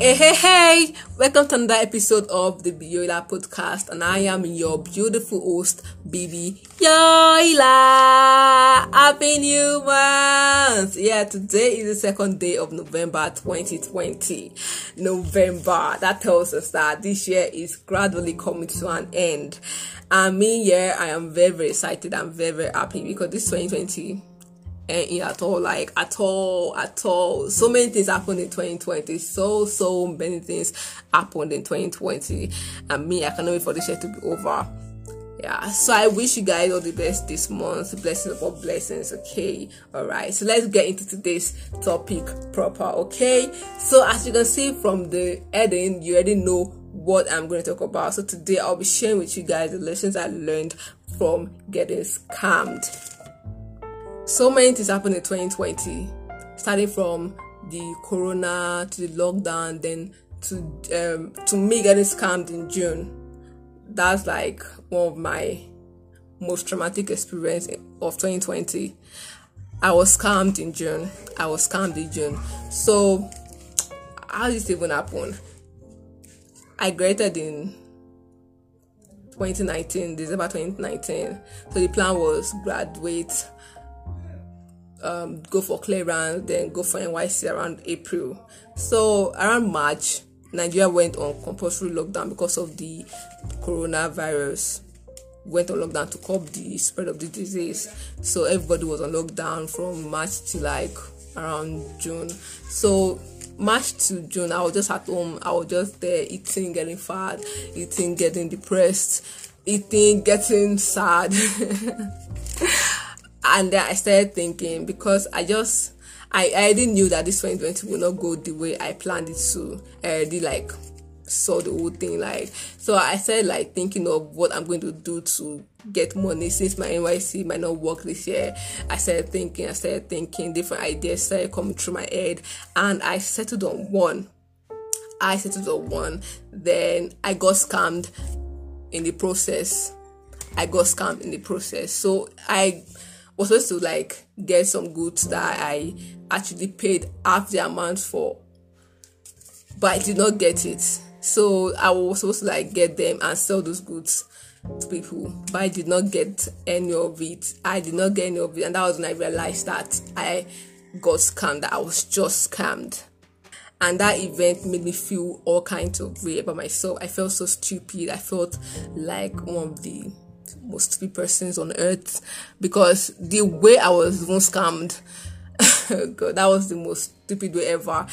Hey, hey, hey! Welcome to another episode of the Bibbyoila podcast, and I am your beautiful host, Bibi Yoila. Happy New Month! Yeah, today is the second day of November 2020. November, that tells us that this year is gradually coming to an end. And me, yeah, I am very, very excited. I'm very, very happy because this 2020 and Eh, at all like at all at all. So many things happened in 2020 so so many things happened in 2020 and me i cannot wait for this year to be over. Yeah so i wish you guys all the best this month. Blessings upon blessings okay? All right so let's get into today's topic proper okay? So as you can see from the heading you already know what i'm going to talk about. So today i'll be sharing with you guys the lessons i learned from getting scammed so many things happened in 2020 starting from the corona to the lockdown then to um, to me getting scammed in june. That's like one of my most traumatic experience of 2020 i was scammed in june. I was scammed in june. So how did this even happen? I graduated in 2019 december 2019 so the plan was graduate um, go for clearance, then go for NYSC around April. So around March, Nigeria went on compulsory lockdown because of the coronavirus. Went on lockdown to curb the spread of the disease. So everybody was on lockdown from March to like around June. So March to June, I was just at home. I was just there eating, getting fat, eating, getting depressed, eating, getting sad. and then I started thinking because I just I, I already knew that this 2020 will not go the way I planned it to. I already like saw the whole thing like so I started like thinking of what I'm going to do to get money since my NYSC might not work this year. I started thinking, I started thinking different ideas started coming through my head and I settled on one. I settled on one. Then I got scammed in the process. I got scammed in the process. So I was supposed to like get some goods that I actually paid half the amount for, but I did not get it. So I was supposed to like get them and sell those goods to people, but I did not get any of it. I did not get any of it, and that was when I realized that I got scammed. That I was just scammed. And that event made me feel all kinds of way about myself. I felt so stupid. I felt like one of the most stupid persons on earth because the way I was even scammed, God, that was the most stupid way ever.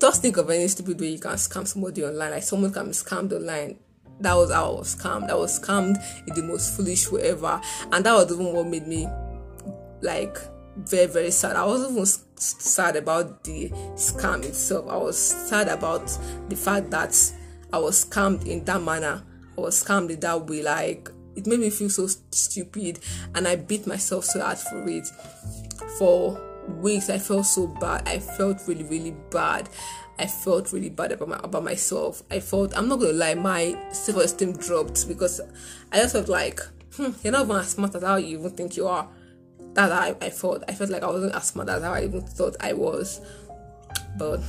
Just think of any stupid way you can scam somebody online. Like someone can be scammed online. That was how I was scammed. I was scammed in the most foolish way ever, and that was even what made me like very very sad. I wasn't even sad about the scam itself. I was sad about the fact that I was scammed in that manner. I was scammed in that way. Like it made me feel so stupid and I beat myself so hard for it. For weeks I felt so bad. I felt really, really bad. I felt really bad about my about myself. I felt I'm not gonna lie, my self esteem dropped because I just felt like hmm, you're not even as smart as how you even think you are. That I, I felt. I felt like I wasn't as smart as how I even thought I was. But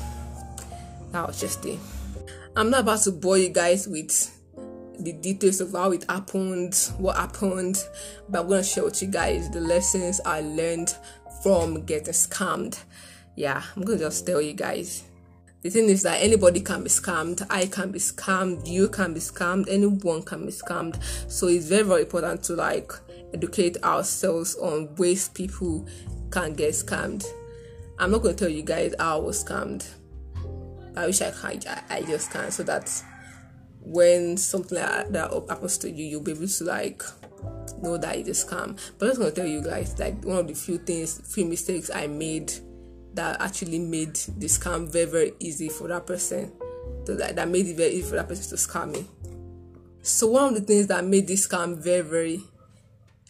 that was just it. I'm not about to bore you guys with the details of how it happened, what happened, but I'm gonna share with you guys the lessons I learned from getting scammed. Yeah, I'm gonna just tell you guys. The thing is that anybody can be scammed, I can be scammed, you can be scammed, anyone can be scammed. So it's very, very important to like educate ourselves on ways people can get scammed. I'm not gonna tell you guys how I was scammed. I wish I I, I just can't so that when something like that happens to you, you'll be able to like know that it is scam. But I'm just gonna tell you guys like one of the few things, few mistakes I made that actually made the scam very very easy for that person. So that, that made it very easy for that person to scam me. So one of the things that made this scam very very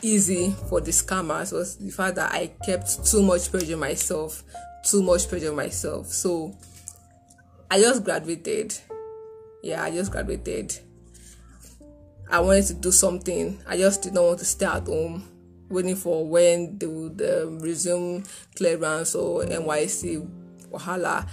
easy for the scammers was the fact that I kept too much pressure myself, too much pressure myself. So I just graduated yeah, I just graduated. I wanted to do something. I just did not want to stay at home waiting for when they would um, resume clearance or NYSC wahala.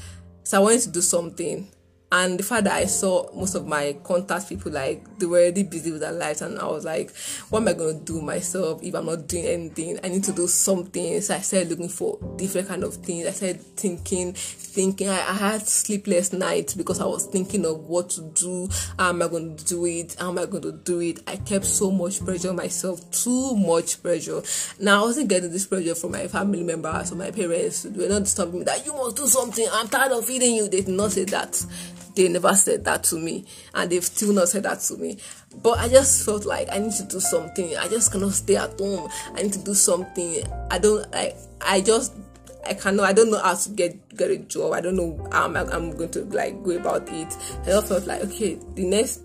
So I wanted to do something. And the fact that I saw most of my contact people like they were already busy with their lives, and I was like, what am I gonna do myself if I'm not doing anything? I need to do something. So I started looking for different kind of things. I started thinking, thinking. I, I had sleepless nights because I was thinking of what to do. How am I to do it? How am I to do it? I kept so much pressure on myself, too much pressure. Now I wasn't getting this pressure from my family members or my parents. They were not disturbing me that you must do something. I'm tired of feeding you. They did not say that they never said that to me and they've still not said that to me but i just felt like i need to do something i just cannot stay at home i need to do something i don't i i just I cannot. I don't know how to get get a job. I don't know how I'm, I'm going to like go about it. I just felt like okay, the next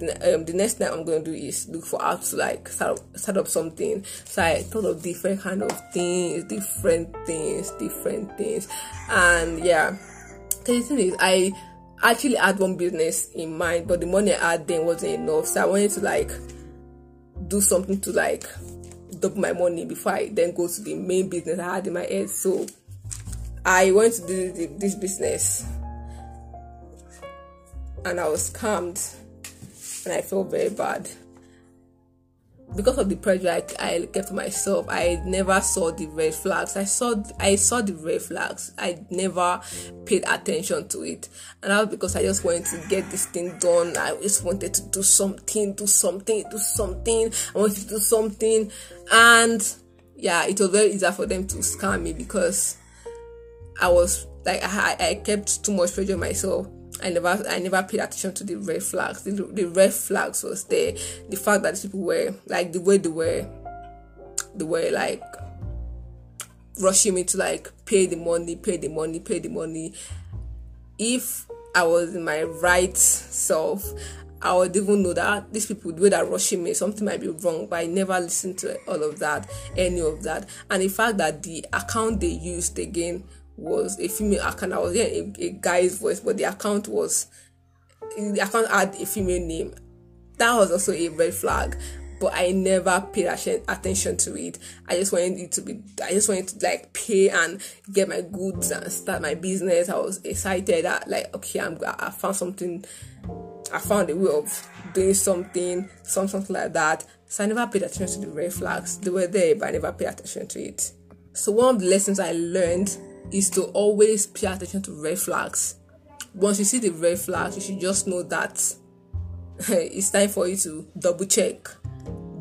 um, the next thing I'm going to do is look for how to like start, start up something. So I thought of different kind of things, different things, different things, and yeah. The thing is, I actually had one business in mind, but the money I had then wasn't enough. So I wanted to like do something to like double my money before I then go to the main business I had in my head. So I went to do this business and I was scammed and I felt very bad because of the pressure I, I kept myself, I never saw the red flags. I saw I saw the red flags. I never paid attention to it, and that was because I just wanted to get this thing done. I just wanted to do something, do something, do something. I wanted to do something, and yeah, it was very easy for them to scam me because I was like I, I kept too much pressure on myself I never I never paid attention to the red flags. The, the red flags was there. The fact that these people were like the way they were they were like rushing me to like pay the money, pay the money, pay the money. If I was in my right self, I would even know that these people, the way they're rushing me, something might be wrong, but I never listened to all of that, any of that. And the fact that the account they used again was a female account. I was hearing a, a guy's voice, but the account was the account had a female name. That was also a red flag. But I never paid attention to it. I just wanted it to be. I just wanted to like pay and get my goods and start my business. I was excited that like okay, I'm. I found something. I found a way of doing something, some something like that. So I never paid attention to the red flags. They were there, but I never paid attention to it. So one of the lessons I learned is to always pay attention to red flags. Once you see the red flags, you should just know that it's time for you to double check.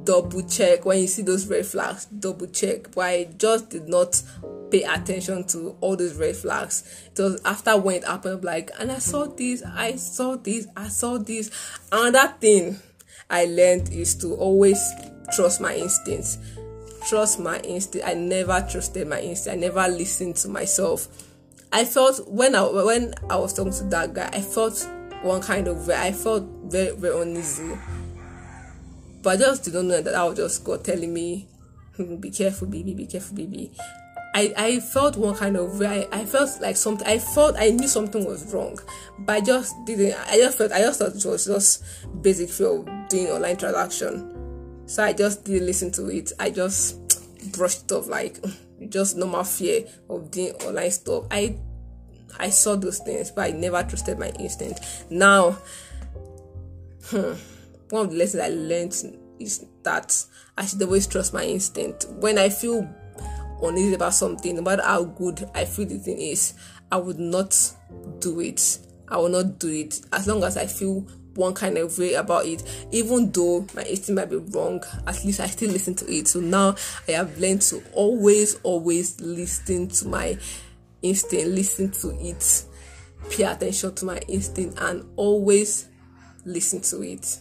Double check when you see those red flags, double check. But I just did not pay attention to all those red flags. Was after when it happened, like, and I saw this, I saw this, I saw this. Another thing I learned is to always trust my instincts trust my instinct. I never trusted my instinct. I never listened to myself. I felt when I when I was talking to that guy, I felt one kind of way. I felt very very uneasy. But I just didn't know that I was just God telling me, hmm, "Be careful, baby. Be careful, baby." I, I felt one kind of way. I, I felt like something. I felt I knew something was wrong, but I just didn't. I just felt. I just thought it was just basic fear of doing online transaction so I just didn't listen to it. I just brushed off like just normal fear of doing online stuff. I I saw those things, but I never trusted my instinct. Now, hmm, one of the lessons I learned is that I should always trust my instinct. When I feel uneasy about something, no matter how good I feel the thing is, I would not do it. I will not do it as long as I feel one kind of way about it. Even though my instinct might be wrong at least i still listen to it. So now i have learned to always always listen to my instinct listen to it pay attention to my instinct and always listen to it.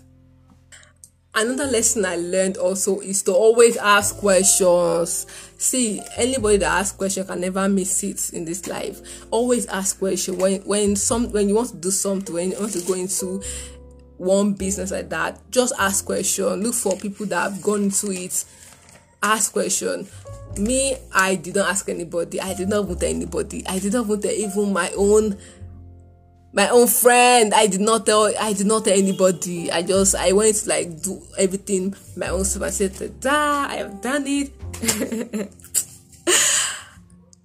Another lesson i learned also is to always ask questions. See anybody that asks questions can never miss it in this life. Always ask questions when when some when you want to do something when you want to go into one business like that just ask question look for people that have gone into it ask question. Me i did not ask anybody. I did not vote anybody. I did not vote even my own my own friend. I did not tell i did not tell anybody. I just i went to like do everything my own self. I said da i have done it.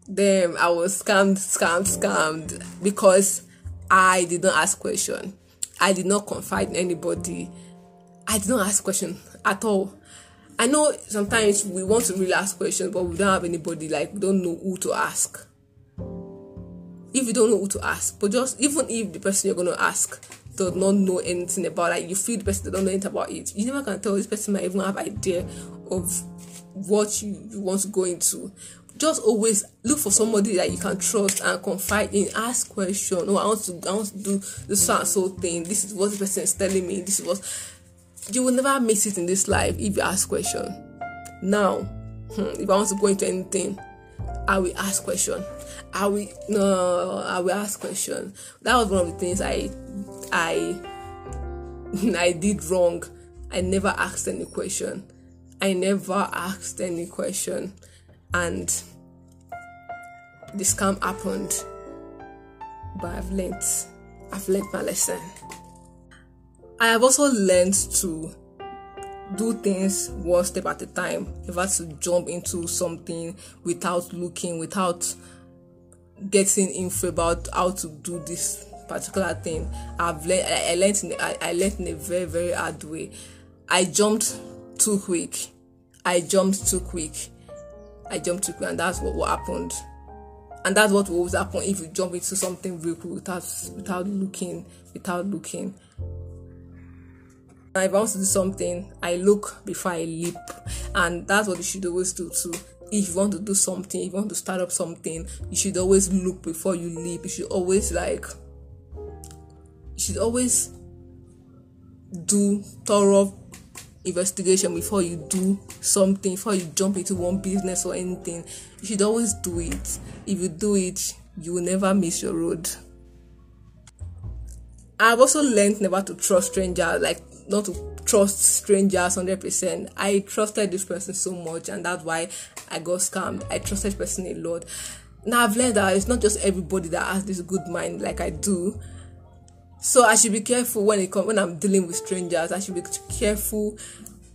Then i was scammed scammed scammed because I did not ask question. I did not confide in anybody. I did not ask questions at all. I know sometimes we want to really ask questions, but we don't have anybody like we don't know who to ask. If you don't know who to ask, but just even if the person you're gonna ask does not know anything about like you feel the person don't know anything about it, you never can tell this person might even have idea of what you, you want to go into just always look for somebody that you can trust and confide in. Ask questions. Oh, I want to, I want to do this so and so thing. This is what the person is telling me. This is what you will never miss it in this life if you ask question. Now, hmm, if I want to go into anything, I will ask question. I will no, I will ask question. That was one of the things I, I, I did wrong. I never asked any question. I never asked any question, and the scam happened, but I've learned. I've learned my lesson. I have also learned to do things one step at a time. Never to jump into something without looking, without getting info about how to do this particular thing. I've learned. I, learned. In, I, I learned in a very very hard way. I jumped too quick. I jumped too quick. I jumped too quick, and that's what, what happened and that's what will always happen if you jump into something real quick without without looking without looking. If i want to do something i look before i leap. And that's what you should always do too. If you want to do something if you want to start up something you should always look before you leap. You should always like you should always do thorough investigation before you do something before you jump into one business or anything you should always do it. If you do it you will never miss your road. I've also learned never to trust strangers like not to trust strangers 100% i trusted this person so much and that's why i got scammed. I trusted person a lot. Now i've learned that it's not just everybody that has this good mind like i do so I should be careful when it comes when I'm dealing with strangers. I should be careful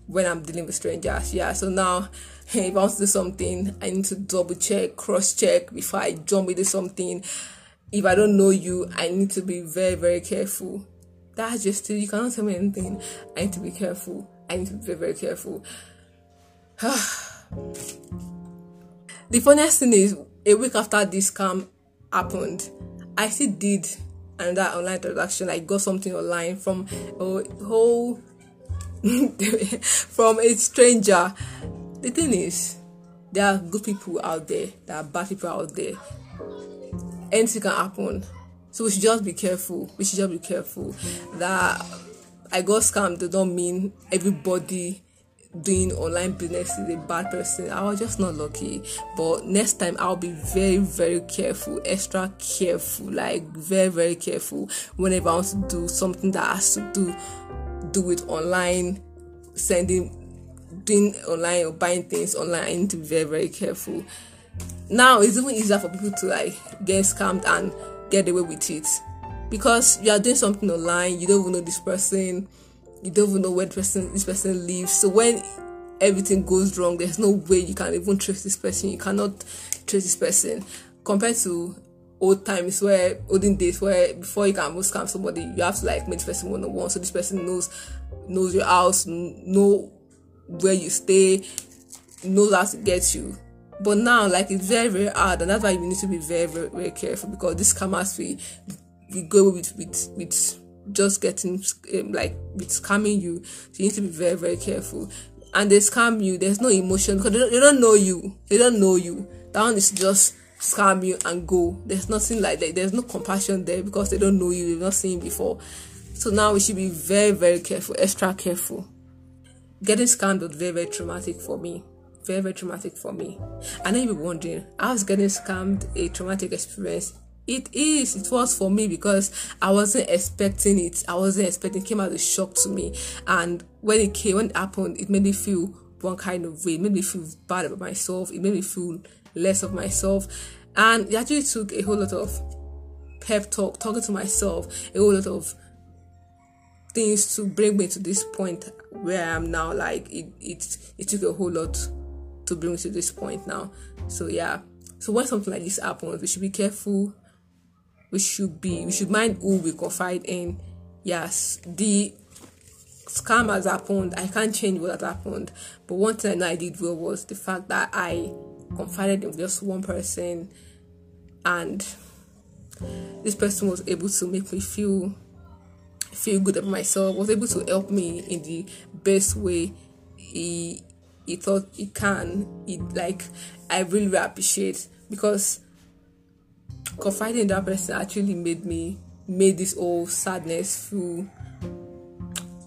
when I'm dealing with strangers. Yeah. So now, if I want to do something, I need to double check, cross check before I jump into something. If I don't know you, I need to be very, very careful. That's just it. You cannot tell me anything. I need to be careful. I need to be very, very careful. the funniest thing is, a week after this scam happened, I still did and that online transaction I got something online from a whole from a stranger. The thing is there are good people out there there are bad people out there. Anything can happen. So we should just be careful. We should just be careful that i got scammed does not mean everybody doing online business is a bad person. I was just not lucky. But next time I'll be very, very careful, extra careful, like very, very careful whenever I want to do something that has to do do with online sending doing online or buying things online. I need to be very, very careful. Now it's even easier for people to like get scammed and get away with it. Because you are doing something online, you don't even know this person you don't even know where person this person lives. So when everything goes wrong, there's no way you can even trace this person. You cannot trace this person compared to old times where olden days where before you can almost scam somebody, you have to like meet this person one on one. So this person knows knows your house, know where you stay, knows how to get you. But now, like it's very very hard, and that's why you need to be very very very careful because this scammers we we go with with with just getting um, like with scamming you. So you need to be very very careful. And they scam you. There's no emotion because they don't, they don't know you. They don't know you. That one is just scam you and go. There's nothing like that. There's no compassion there because they don't know you. They've not seen before. So now we should be very very careful, extra careful. Getting scammed was very very traumatic for me very, very traumatic for me. I know you'll be wondering, I was getting scammed a traumatic experience it is. It was for me because i wasn't expecting it. I wasn't expecting it. Came as a shock to me. And when it came when it happened it made me feel one kind of way. It made me feel bad about myself. It made me feel less of myself. And it actually took a whole lot of pep talk talking to myself a whole lot of things to bring me to this point where i am now. Like it it, it took a whole lot to bring me to this point now. So yeah. So when something like this happens we should be careful we should be we should mind who we confide in. Yes, the scam has happened. I can't change what has happened. But one thing I did well was the fact that I confided in just one person and this person was able to make me feel feel good about myself, was able to help me in the best way he he thought he can. It like I really, really appreciate because confiding in that person actually made me made this whole sadness feel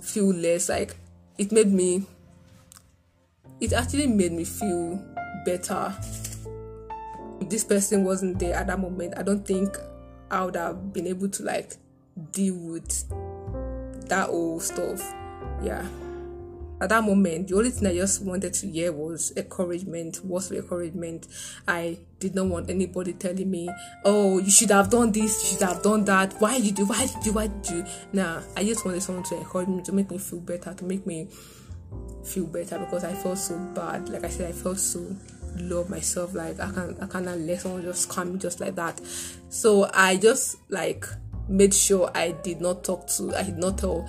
feel less. Like it made me it actually made me feel better. If this person wasn't there at that moment. I don't think i would have been able to like deal with that whole stuff. Yeah at that moment, the only thing I just wanted to hear was encouragement, words of encouragement. I did not want anybody telling me, "Oh, you should have done this, you should have done that. Why you do? Why did you? Why did you?" Nah, I just wanted someone to encourage me, to make me feel better, to make me feel better because I felt so bad. Like I said, I felt so low myself. Like I can't, I cannot let someone just come just like that. So I just like made sure I did not talk to, I did not tell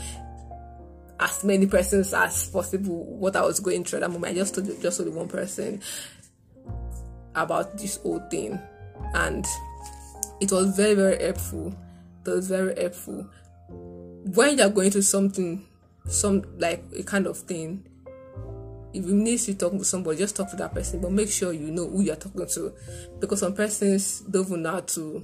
as many persons as possible what I was going through at that moment. I just told just told one person about this whole thing, and it was very very helpful. It was very helpful. When you're going through something, some like a kind of thing, if you need to talk to somebody, just talk to that person, but make sure you know who you're talking to, because some persons don't know how to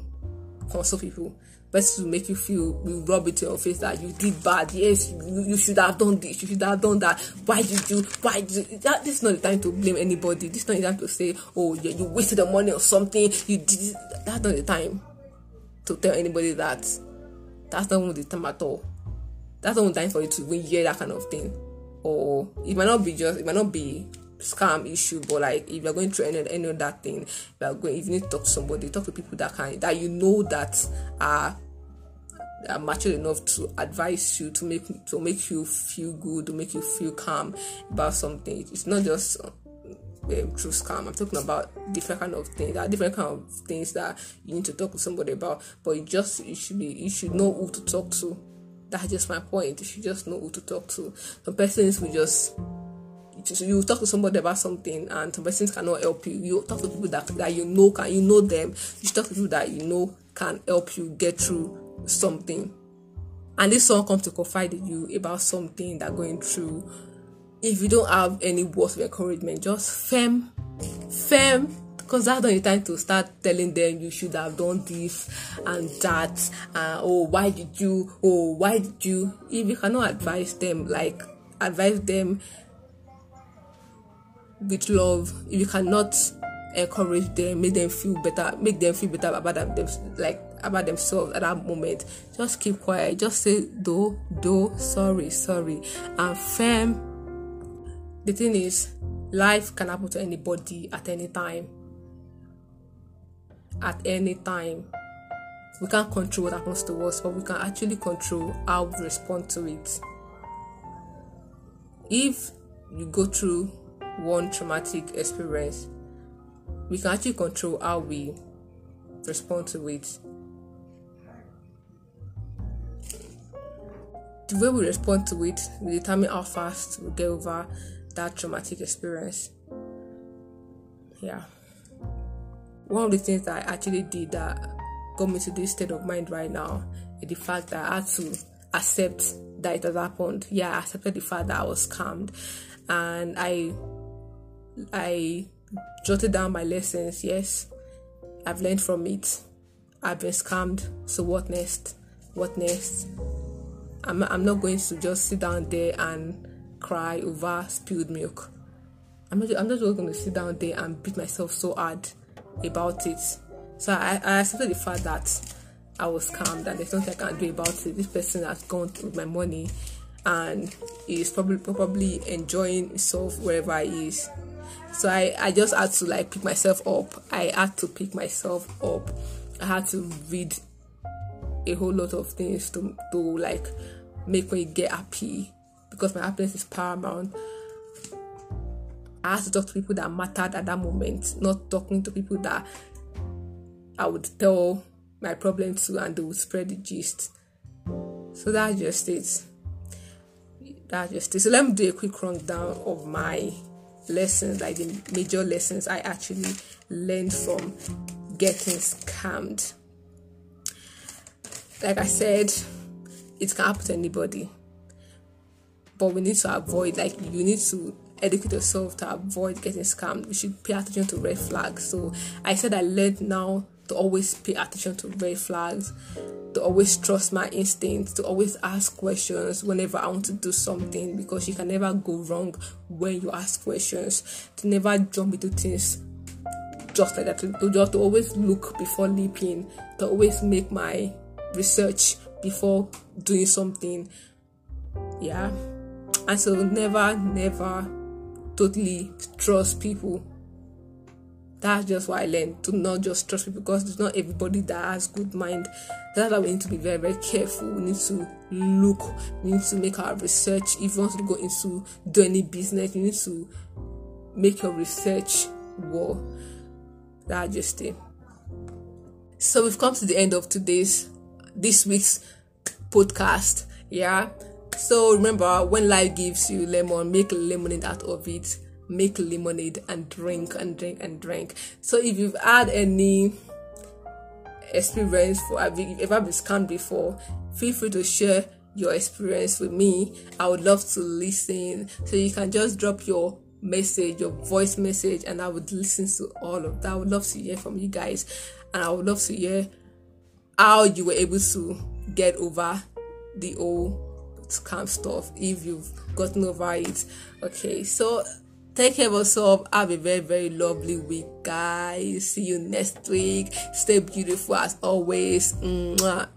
console people best to make you feel will rub it in your face that you did bad. Yes you, you should have done this you should have done that. Why did you why did you, that this is not the time to blame anybody. This is not the time to say oh yeah you wasted the money or something. You did that's not the time to tell anybody that. That's not the time at all. That's not the time for you to hear that kind of thing. Or it might not be just it might not be scam issue but like if you're going through any, any of that thing you're going if you need to talk to somebody talk to people that can that you know that are are mature enough to advise you to make to make you feel good to make you feel calm about something. It's not just um, true scam. I'm talking about different kind of things that are different kind of things that you need to talk to somebody about but you just you should be you should know who to talk to. That's just my point. You should just know who to talk to. Some persons will just you talk to somebody about something and some persons cannot help you. You talk to people that, that you know can you know them. You talk to people that you know can help you get through something. And this someone comes to confide in you about something they're going through, if you don't have any words of encouragement, just firm, firm because that's not the time to start telling them you should have done this and that uh, oh why did you oh why did you if you cannot advise them like advise them with love. If you cannot encourage them make them feel better make them feel better about them like about themselves at that moment. Just keep quiet. Just say do do sorry sorry. And firm the thing is life can happen to anybody at any time. At any time. We can't control what happens to us but we can actually control how we respond to it. If you go through one traumatic experience, we can actually control how we respond to it. The way we respond to it will determine how fast we get over that traumatic experience. Yeah. One of the things that I actually did that got me to this state of mind right now is the fact that I had to accept that it has happened. Yeah, I accepted the fact that I was scammed and I I jotted down my lessons. Yes, I've learned from it. I've been scammed. So what next? What next? I'm, I'm not going to just sit down there and cry over spilled milk. I'm not, I'm not just going to sit down there and beat myself so hard about it. So I, I accepted the fact that I was scammed and there's nothing I can do about it. This person has gone through my money and is probably probably enjoying himself wherever he is. So I, I just had to like pick myself up. I had to pick myself up. I had to read a whole lot of things to to like make me get happy because my happiness is paramount. I had to talk to people that mattered at that moment, not talking to people that I would tell my problem to and they would spread the gist. So that's just it. That's just it. So let me do a quick rundown of my lessons, like the major lessons I actually learned from getting scammed. Like I said, it can happen to anybody. But we need to avoid, like, you need to educate yourself to avoid getting scammed. We should pay attention to red flags. So I said I learned now to always pay attention to red flags, to always trust my instincts, to always ask questions whenever I want to do something because you can never go wrong when you ask questions, to never jump into things just like that, to, to just to always look before leaping, to always make my research before doing something. Yeah. And so never, never totally trust people that's just what I learned to not just trust people because it's not everybody that has good mind. That's why we need to be very, very careful. We need to look, we need to make our research. If you want to go into do any business, you need to make your research well. That's just it. So we've come to the end of today's this week's podcast. Yeah. So remember when life gives you lemon, make lemonade out of it make lemonade and drink and drink and drink. So if you've had any experience for you ever been scammed before, feel free to share your experience with me. I would love to listen. So you can just drop your message, your voice message, and I would listen to all of that. I would love to hear from you guys, and I would love to hear how you were able to get over the old scam stuff if you've gotten over it. Okay, so Take care of yourself. Um, have a very, very lovely week, guys. See you next week. Stay beautiful as always. Mwah.